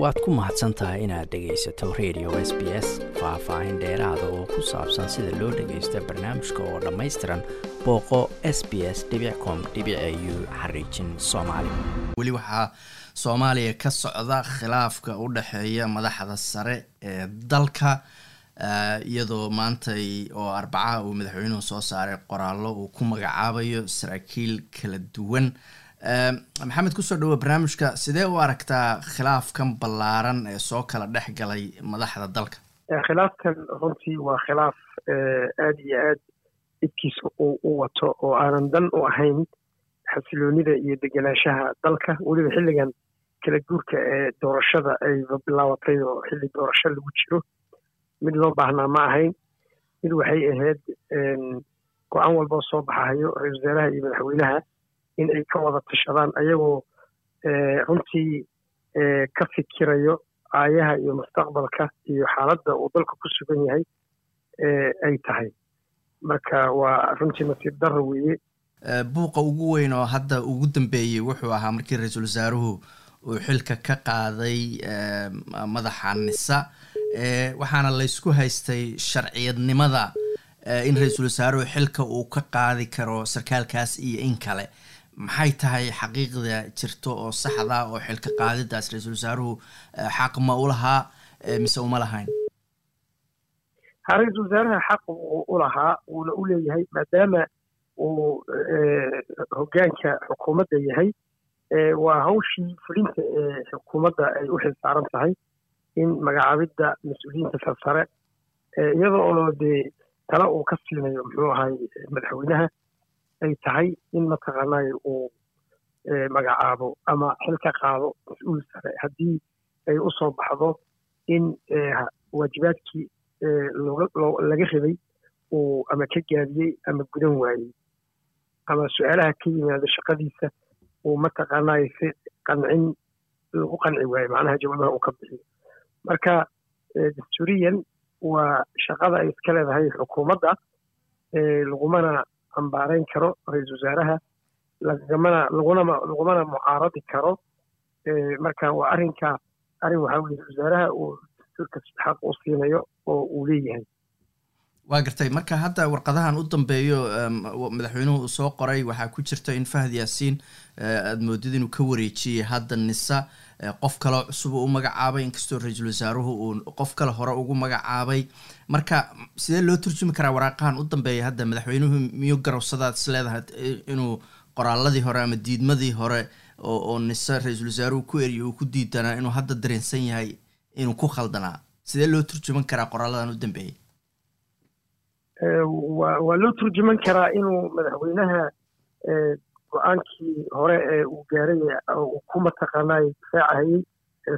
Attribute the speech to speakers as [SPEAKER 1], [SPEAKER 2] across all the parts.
[SPEAKER 1] waad ku mahadsan tahay inaad dhegaysato radio s b s faah-faahin dheeraada oo ku saabsan sida loo dhagaysto barnaamijka oo dhammaystiran booqo s b s com u xariijin soomaali. Weli waxaa soomaaliya ka socda khilaafka u dhexeeya madaxda sare ee dalka iyadoo maantay oo arbacaha uu madaxweynuhu soo saaray qoraallo uu ku magacaabayo saraakiil kala duwan maxamed ku soo dhawo barnaamijka. Sidee u aragtaa khilaafkan ballaaran ee soo kala dhex galay madaxda dalka?
[SPEAKER 2] Khilaafkan runtii waa khilaaf aada iyo aad idkiisa uu u wato oo aanan dan u ahayn xasiloonida iyo degenaanshaha dalka. Weliba xilligan kala guurka ee doorashada ayba bilaabatay oo xilli doorasho lagu jiro mid loo baahnaa ma ahayn. Mid waxay ahayd go'aan walboo soo baxahayo ra'isul wasaaraha iyo madaxweynaha in ay ka wada tashadaan ayagoo runtii ka fikirayo aayaha iyo mustaqbalka iyo xaaladda uu dalka ku sugan yahay ay tahay. Marka waa runtii nasiib darro weeye.
[SPEAKER 1] Buuqa ugu weyn oo hadda ugu dambeeyey wuxuu ahaa markii ra'iisul wasaaruhu uu xilka ka qaaday madaxa nisa. Waxaana laysku haystay sharciyadnimada in ra'iisul wasaaruhu xilka uu ka qaadi karo sarkaalkaas iyo in kale maxay tahay xaqiiqda jirto oo saxda oo xilka qaadidaas ra'iisul wasaaruhu xaq ma u lahaa mise uma lahayn?
[SPEAKER 2] Ha ra'iisul wasaaraha xaq u lahaa wuuna u leeyahay maadaama uu hoggaanka xukuumadda yahay waa hawshii fulinta ee xukuumadda ay u xil saaran tahay in magacaabidda mas'uuliyiinta sarsare iyada oo dee tala uu ka siinayo muxuu ahay madaxweynaha ay tahay in mataqaanay uu magacaabo ama xil ka qaado mas'uul sare. Haddii ay u soo baxdo in waajibaadkii laga rabay uu ama ka gaabiyey ama gudan waayey ama su'aalaha ka yimaado shaqadiisa uu mataqaanay si qancin lagu qanci waayo macnaha jawaabaha uu ka bixiyo marka dastuuriyan waa shaqada ay iska leedahay xukuumadda lagumana ambaarayn karo ra'iisul wasaaraha lagamana lagunama lagumana mucaaradi karo. Marka waa arrinka arrin waxaa weye ra'isul wasaaraha uu xaq u siinayo oo uu leeyahay
[SPEAKER 1] waa gartay marka hadda warqadahan u dambeeyo madaxweynuhu uu soo qoray waxaa ku jirta in fahad yaasiin aada moodid inuu ka wareejiyey hadda nisa qof kaleo cusub uu u magacaabay inkastoo ra'iisul wasaaruhu uu qof kale hore ugu magacaabay. Marka sidee loo turjumi karaa waraaqahan u dambeeya hadda madaxweynuhu? Miyuu garowsadaad is leedahay inuu qoraaladii hore ama diidmadii hore oo nise ra'iisul wasaaruhu ku eriyo uu ku diidanaa inuu hadda dareensan yahay inuu ku khaldanaa sidee loo turjuman karaa qoraaladan u dambeeyay
[SPEAKER 2] waa loo turjuman karaa inuu madaxweynaha go'aankii hore ee uu gaaray ku mataqaanay difaacahayey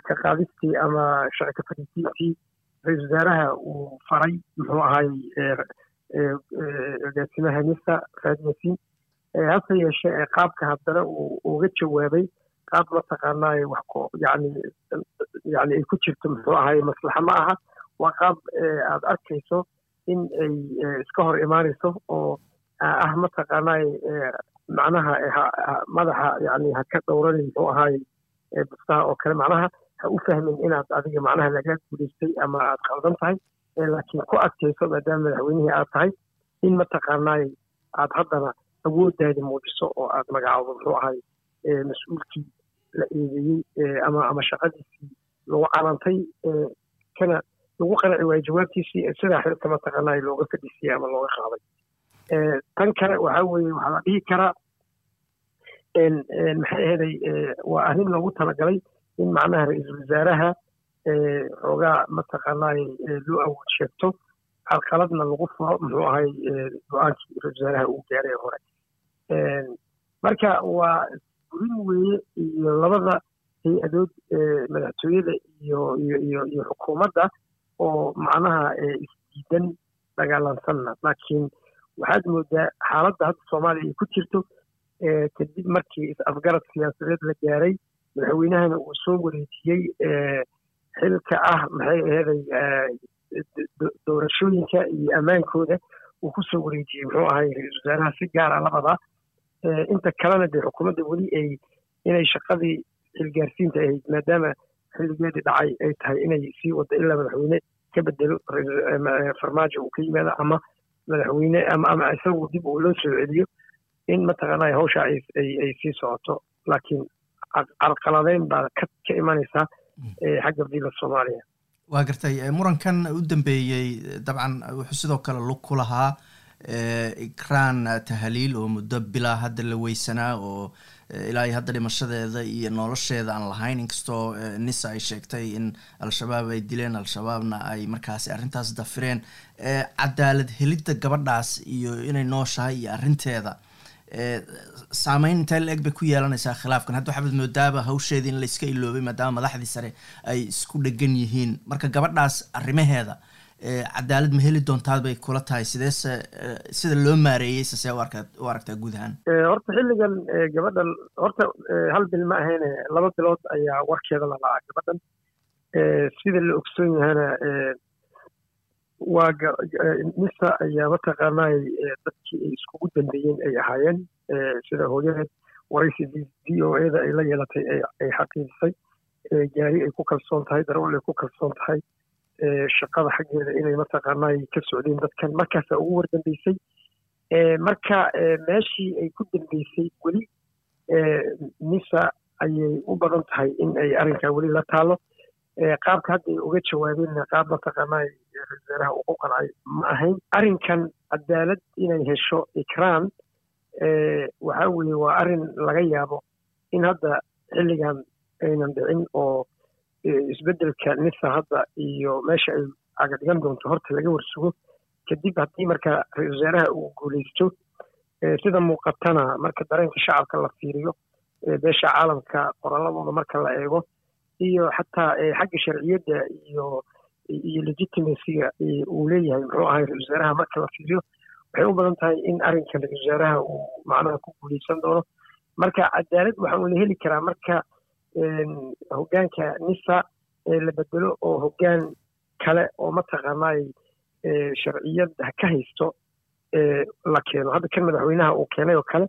[SPEAKER 2] ka qaadistii ama sharci fadhiisiintii ra'iisul wasaaraha uu faray muxuu ahay agaasimaha nisa faad yaasiin hase yeeshee qaabka haddana uu uga jawaabay qaab mataqaanay wax ko yani yani ay ku jirto muxuu ahay maslaxa ma aha. Waa qaab aada arkayso in ay iska hor imaanayso oo ah mataqaanay macnaha madaxa yani ha ka dhowranin muxuu ahaay bustaha oo kale. Macnaha ha u fahmin inaad adiga macnaha lagaa guulaystay ama aad qaldan tahay laakiin ku adkayso maadaama madaxweynihii aad tahay in mataqaanay aad haddana awooddaadi muujiso oo aad magacaabo muxuu ahay mas'uulkii la eedeeyey ama ama shaqadiisii lagu calantay kana lagu qanci waayo jawaabtiisii sidaa xilka mataqaanay looga fadhiisiyey ama looga qaaday. Tan kale waxaa weeye waxaa la dhihi karaa maxay aheeday waa arrin loogu talagalay in macnaha ra'iisul wasaaraha xoogaa mataqaanay loo awood sheegto. Calqaladna lagu furo muxuu ahay go'aankii ra'isul wasaaraha uu gaaray hore. Marka waa gurin weeye iyo labada hay'adood madaxtooyada iyo iyo iyo iyo xukuumadda oo macnaha isdiidan dagaalansanna laakiin waxaad moodaa xaaladda hadda soomaaliya ay ku jirto kadib markii is-afgarad siyaasadeed la gaaray madaxweynahana uu soo wareejiyey xilka ah maxay aheeday doorashooyinka iyo ammaankooda uu ku soo wareejiyey muxuu ahay ra'iisul wasaaraha si gaara labadaa inta kalena dee xukuumadda weli ay inay shaqadii xilgaarsiinta ahayd maadaama xilligeedii dhacay ay tahay inay sii wado ilaa madaxweyne ka bedelo farmaajo uu ka yimaado ama madaxweyne ama isagu dib uu loo soo celiyo in mataqaanaa hawsha ay sii socoto. Laakiin carqaladeyn baa ka ka imanaysaa xagga villa soomaaliya.
[SPEAKER 1] Waa gartay murankan u dambeeyey dabcan wuxuu sidoo kale lug ku lahaa ikraan tahaliil oo muddo bilaa hadda la weysanaa oo ilaa iyo hadda dhimashadeeda iyo nolosheeda aan lahayn. Inkastoo nisa ay sheegtay in al-shabaab ay dileen al-shabaabna ay markaasi arrintaas dafireen. Cadaalad helidda gabadhaas iyo inay nooshahay iyo arrinteeda. Saameyn intee la eg bay ku yeelanaysaa khilaafkan. Hadda waxaad moodaaba hawsheedii in layska iloobay maadaama madaxdii sare ay isku dhegan yihiin. Marka gabadhaas arrimaheeda cadaalad ma heli doontaad bay kula tahay. Sideese sida loo maareeyey sasee u arka u aragtaa guud ahaan
[SPEAKER 2] horta xilligan gabadhan horta hal bil ma ahayne laba bilood ayaa warkeeda la lacaa gabadhan. Sida la ogsoon yahana waa nisa ayaa mataqaanay dadkii ay iskugu dambeeyeen ay ahaayeen. Sida hooyadeed waraysi v o eda ay la yeelatay ay xaqiijisay. Gaari ay ku kalsoon tahay darawal ay ku kalsoon tahay shaqada xaggeeda inay mataqaanay ka socdeen dadkan. Markaasaa ugu wardambeysay marka meeshii ay ku dambeysay weli nisa ayay u badan tahay in ay arrinkaa weli la taalo qaabka hadda ay uga jawaabeenna qaab mataqaanay wasaaraha uu ku qancay ma ahayn. Arrinkan cadaalad inay hesho ikraan waxa weeye waa arrin laga yaabo in hadda xilligan aynan dhicin oo isbeddelka nisa hadda iyo meesha ay cagadhigan doonto horta laga warsugo. Kadib haddii marka ra'isul wasaaraha uu guulaysto sida muuqatana marka dareenka shacabka la fiiriyo beesha caalamka qoralladooda marka la eego iyo xataa xagga sharciyadda iyo iyo legitimacyga uu leeyahay muxuu ahay ra'isul wasaaraha marka la fiiriyo waxay u badan tahay in arrinkan ra'isul wasaaraha uu macnaha ku guulaysan doono. Marka cadaalad waxa uu la heli karaa marka hoggaanka nisa la bedelo oo hoggaan kale oo mataqaanay sharciyad ka haysto la keeno. Hadda kan madaxweynaha uu keenay oo kale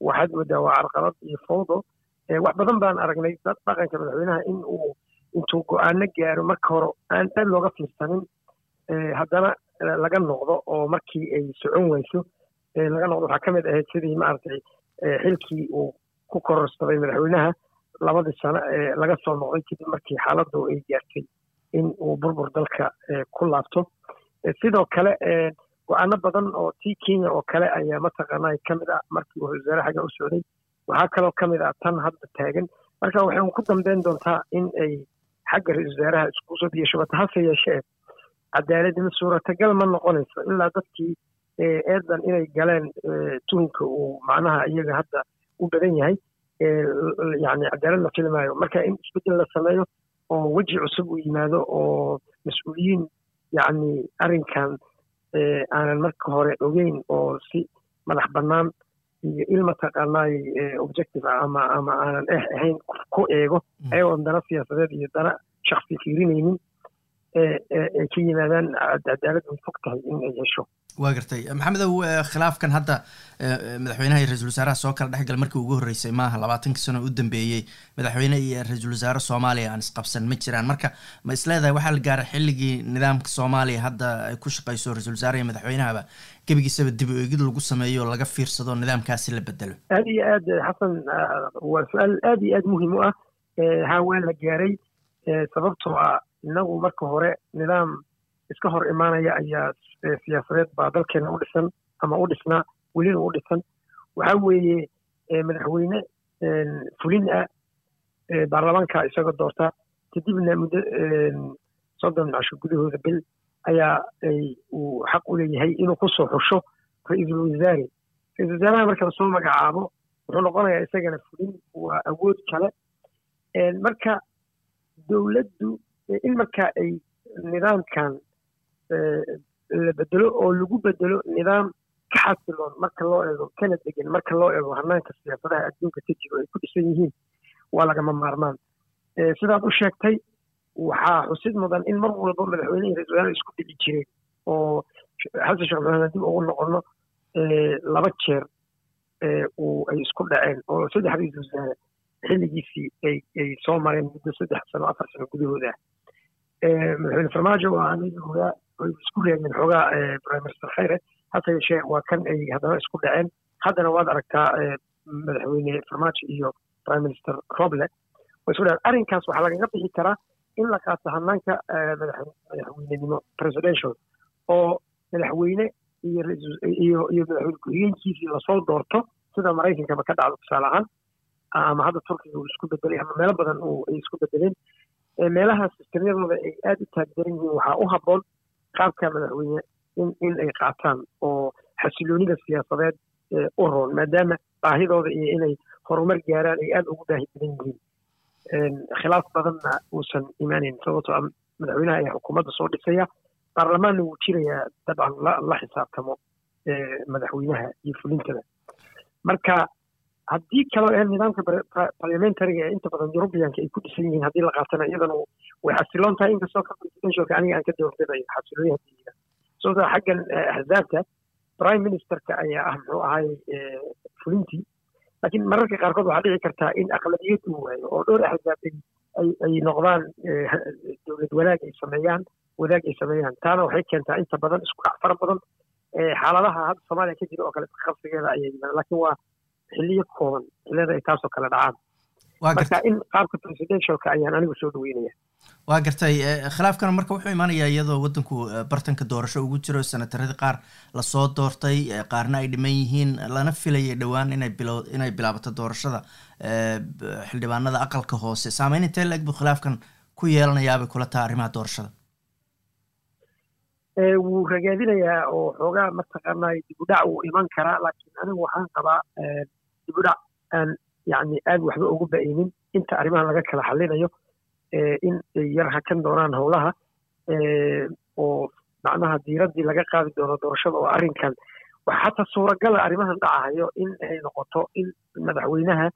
[SPEAKER 2] waxaad moodaa waa carqalad iyo fowdo wax badan baan aragnay dhaqanka madaxweynaha in uu intuu go'aano gaaro marka hore aan aad looga fiirsanin haddana laga noqdo oo markii ay socon weyso laga noqdo. Waxaa ka mid ahayd sidii maaragtay xilkii uu ku kororsaday madaxweynaha labadii sano ee laga soo noqday kadib markii xaaladdu ay gaartay in uu burbur dalka ku laabto. Sidoo kale go'aano badan oo tii kenya oo kale ayaa mataqaanaa ka mid ah markii uu wasaare xagga u socday. Waxaa kaloo ka mid ah tan hadda taagan. Marka waxay ku dambeyn doontaa in ay xagga ra'isul wasaaraha isku soo biyashubata hase yeeshee. Cadaaladima suuratagal ma noqonayso ilaa dadkii eedan inay galeen tuhunka uu macnaha iyaga hadda u badan yahay yani cadaalad la filmaayo marka in isbeddel la sameeyo oo weji cusub uu yimaado oo mas'uuliyiin yacni arrinkan aanan marka hore ogeyn oo si madax bannaan iyo il mataqaanaay objective ama ama aanan eh ahayn ku eego ayagoon dana siyaasadeed iyo dana shaksi fiirinaynin ay ka yimaadaan cadaalad way fog tahay in ay hesho
[SPEAKER 1] waa gartay. Maxamedow khilaafkan hadda madaxweynaha iyo ra'isul wasaaraha soo kala dhexgal markii ugu horreysay maaha labaatankii sano u dambeeyey madaxweyne iyo ra'isul wasaare soomaaliya aan isqabsan ma jiraan. Marka ma isleedahay waxaa la gaaray xilligii nidaamka soomaaliya hadda ay ku shaqeyso ra'isul wasaare iyo madaxweynahaba gebigiisaba dib u eegid lagu sameeyo laga fiirsado nidaamkaasi la bedelo?
[SPEAKER 2] Aad iyo aad xasan waa su'aal aad iyo aad muhiim u ah. Haa waa la gaaray sababtoo ah inagu marka hore nidaam iska hor imaanaya ayaa siyaasadeed baa dalkeena u dhisan ama u dhisnaa welina u dhisan. Waxaa weeye madaxweyne fulin ah baarlamaanka isaga doorta. Kadibna muddo soddon casho gudahooda bil ayaa uu xaq u leeyahay inuu ku soo xusho ra'iisul wasaare. Ra'isul wasaaraha marka la soo magacaabo wuxuu noqonayaa isagana fulin waa awood kale. Marka dowladdu in marka ay nidaamkan la bedelo oo lagu bedelo nidaam ka xasiloon marka loo eego kana degan marka loo eego hanaanka siyaasadaha adduunka ka jiro ay ku dhisan yihiin waa lagama maarmaan. Sidaad u sheegtay waxaa xusid mudan in mar walba madaxweyne iyo wasaare isku dhici jireen oo xasan sheekh maxamed dib ugu noqono laba jeer uu ay isku dhaceen oo saddex ra'isul wasaare xilligiisii ay soo mareen muddo saddex sano afar sano gudahooda. Madaxweyne farmaajo waa aniga isku reebeen xoogaa prime minister khayre hase yeeshee waa kan ay haddana isku dhaceen. Haddana waad aragtaa madaxweyne farmaajo iyo prime minister roble. Way isku dhaceen. Arrinkaas waxaa lagaga bixi karaa in la qaato hanaanka madaxweynenimo presidential oo madaxweyne iyo iyo madaxweyne ku-xigeenkiisii la soo doorto sida maraykankaba ka dhacdo tusaale ahaan ama hadda turkiga uu isku bedelay ama meelo badan ay isku bedeleen meelaha sistemyadooda ay aada u taagdaran yihiin waxaa u habboon qaabka madaxweyne in in ay qaataan oo xasiloonida siyaasadeed u roon maadaama baahidooda iyo inay horumar gaaraan ay aada ugu baahi badan yihiin khilaaf badanna uusan imaanayn sababtoo a madaxweynaha ayaa xukuumadda soo dhisaya baarlamaanna wuu jirayaa dabcan la xisaabtamo madaxweynaha iyo fulintada marka haddii kaloo ee nidaamka parliamentariga ee inta badan eurubiyanka ay ku dhisan yihiin haddii la qaatana iyadana way xasiloon tahay inkastoo ka presidentialka aniga aan ka doorbidayo xasiloon haddii sababtoo xaggan axzaabta prime ministerka ayaa ah muxuu ahay fulintii. Laakiin mararka qaarkood waxaa dhici kartaa in aqlabiyad uu waayo oo dhowr axzaab ay noqdaan dowlad wanaag ay sameeyaan wadaag ay sameeyaan. Taana waxay keentaa inta badan isku dhac fara badan xaaladaha hadda soomaaliya ka jira oo kale qabsigeeda ayay laakiin waa xiliyo kooban xiliyada ay taasoo kale dhacaan. Marka in qaabka presidentialka ayaan anigu soo dhaweynaya
[SPEAKER 1] waa gartay khilaafkan marka wuxuu imaanayaa iyadoo waddanku bartanka doorasho ugu jiro senataradii qaar la soo doortay qaarna ay dhiman yihiin lana filayay dhowaan inay bilo inay bilaabato doorashada xildhibaanada aqalka hoose. Saameyn intee la-eg buu khilaafkan ku yeelanayaabay kula taha arrimaha doorashada.
[SPEAKER 2] Wuu ragaadinayaa oo xoogaa mataqaanaa dibudhac wuu iman karaa laakiin anigu waxaan qabaa dibudhac aan yani aad waxba ugu ba'aynin inta arrimahan laga kala xalinayo in ay yar hakan doonaan howlaha oo macnaha diiraddii laga qaadi doono doorashada oo arrinkan. Waxa hataa suuragala arrimahan dhacahayo in ay noqoto in madaxweynaha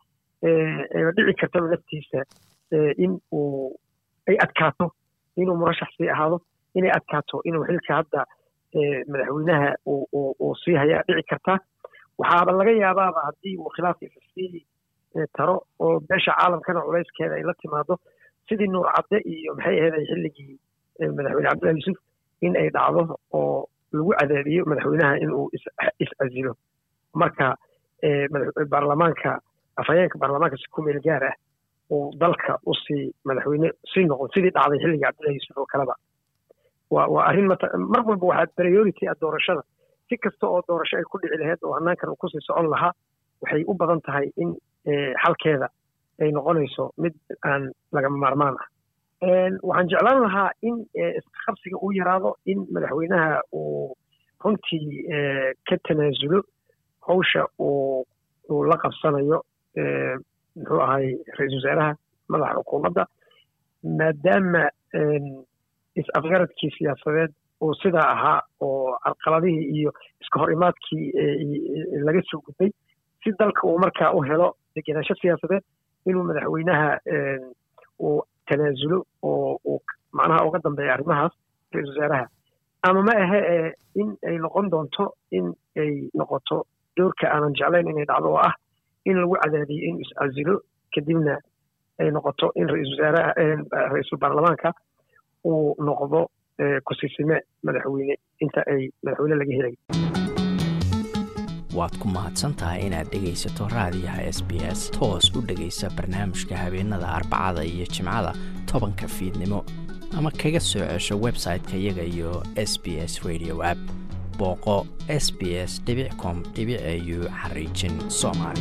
[SPEAKER 2] dhici kartaba laftiisa in uu ay adkaato inuu murashax sii ahaado inay adkaato inuu xilka hadda madaxweynaha uu sii hayaa dhici kartaa waxaaba laga yaabaaba haddii uu khilaafka sii taro oo beesha caalamkana culayskeeda ay la timaado sidii nuur cadde iyo maxay ahayd xilligii madaxweyne cabdullahi yuusuf in ay dhacdo oo lagu cadaadiyo madaxweynaha inuu is-casilo marka baarlamaanka afhayeenka baarlamaanka si ku meel gaar ah uu dalka u sii madaxweyne sii noqon sidii dhacday xilligii cabdullahi yuusuf oo kaleba. Waa arrin mar walba waxaa priority ah doorashada si kasta oo doorasho ay ku dhici lahayd oo hanaankan uu ku sii socon lahaa waxay u badan tahay in xalkeeda ay noqonayso mid aan lagama maarmaan ah. Waxaan jeclaan lahaa in isqabsiga uu yaraado in madaxweynaha uu runtii ka tanaasulo hawsha uu la qabsanayo muxuu ahay ra'iisul wasaaraha madaxa xukuumadda maadaama is-afgaradkii siyaasadeed uu sidaa ahaa oo carqaladihii iyo iska hor imaadkii laga soo gudbay si dalka uu markaa u helo degenaansho siyaasadeed inuu madaxweynaha uu tanaasulo oo uu macnaha uga dambeeya arrimahaas ra'isul wasaaraha. Ama ma ahe ee in ay noqon doonto in ay noqoto doorka aanan jeclayn inay dhacdo oo ah in lagu cadaadiyo inuu is-casilo kadibna ay noqoto in ra'isul wasaaraha ra'iisul baarlamaanka uu noqdo kusisime madaxweyne. Inta ay madaxweyne laga helay.
[SPEAKER 1] Waad ku mahadsan tahay inaad dhegaysato raadiyaha s b s. Toos u dhegaysa barnaamijka habeenada arbacada iyo jimcada tobanka fiidnimo. Ama kaga soo cesho website-ka iyaga iyo s b s radio app. Booqo s b s com au xariijin soomaali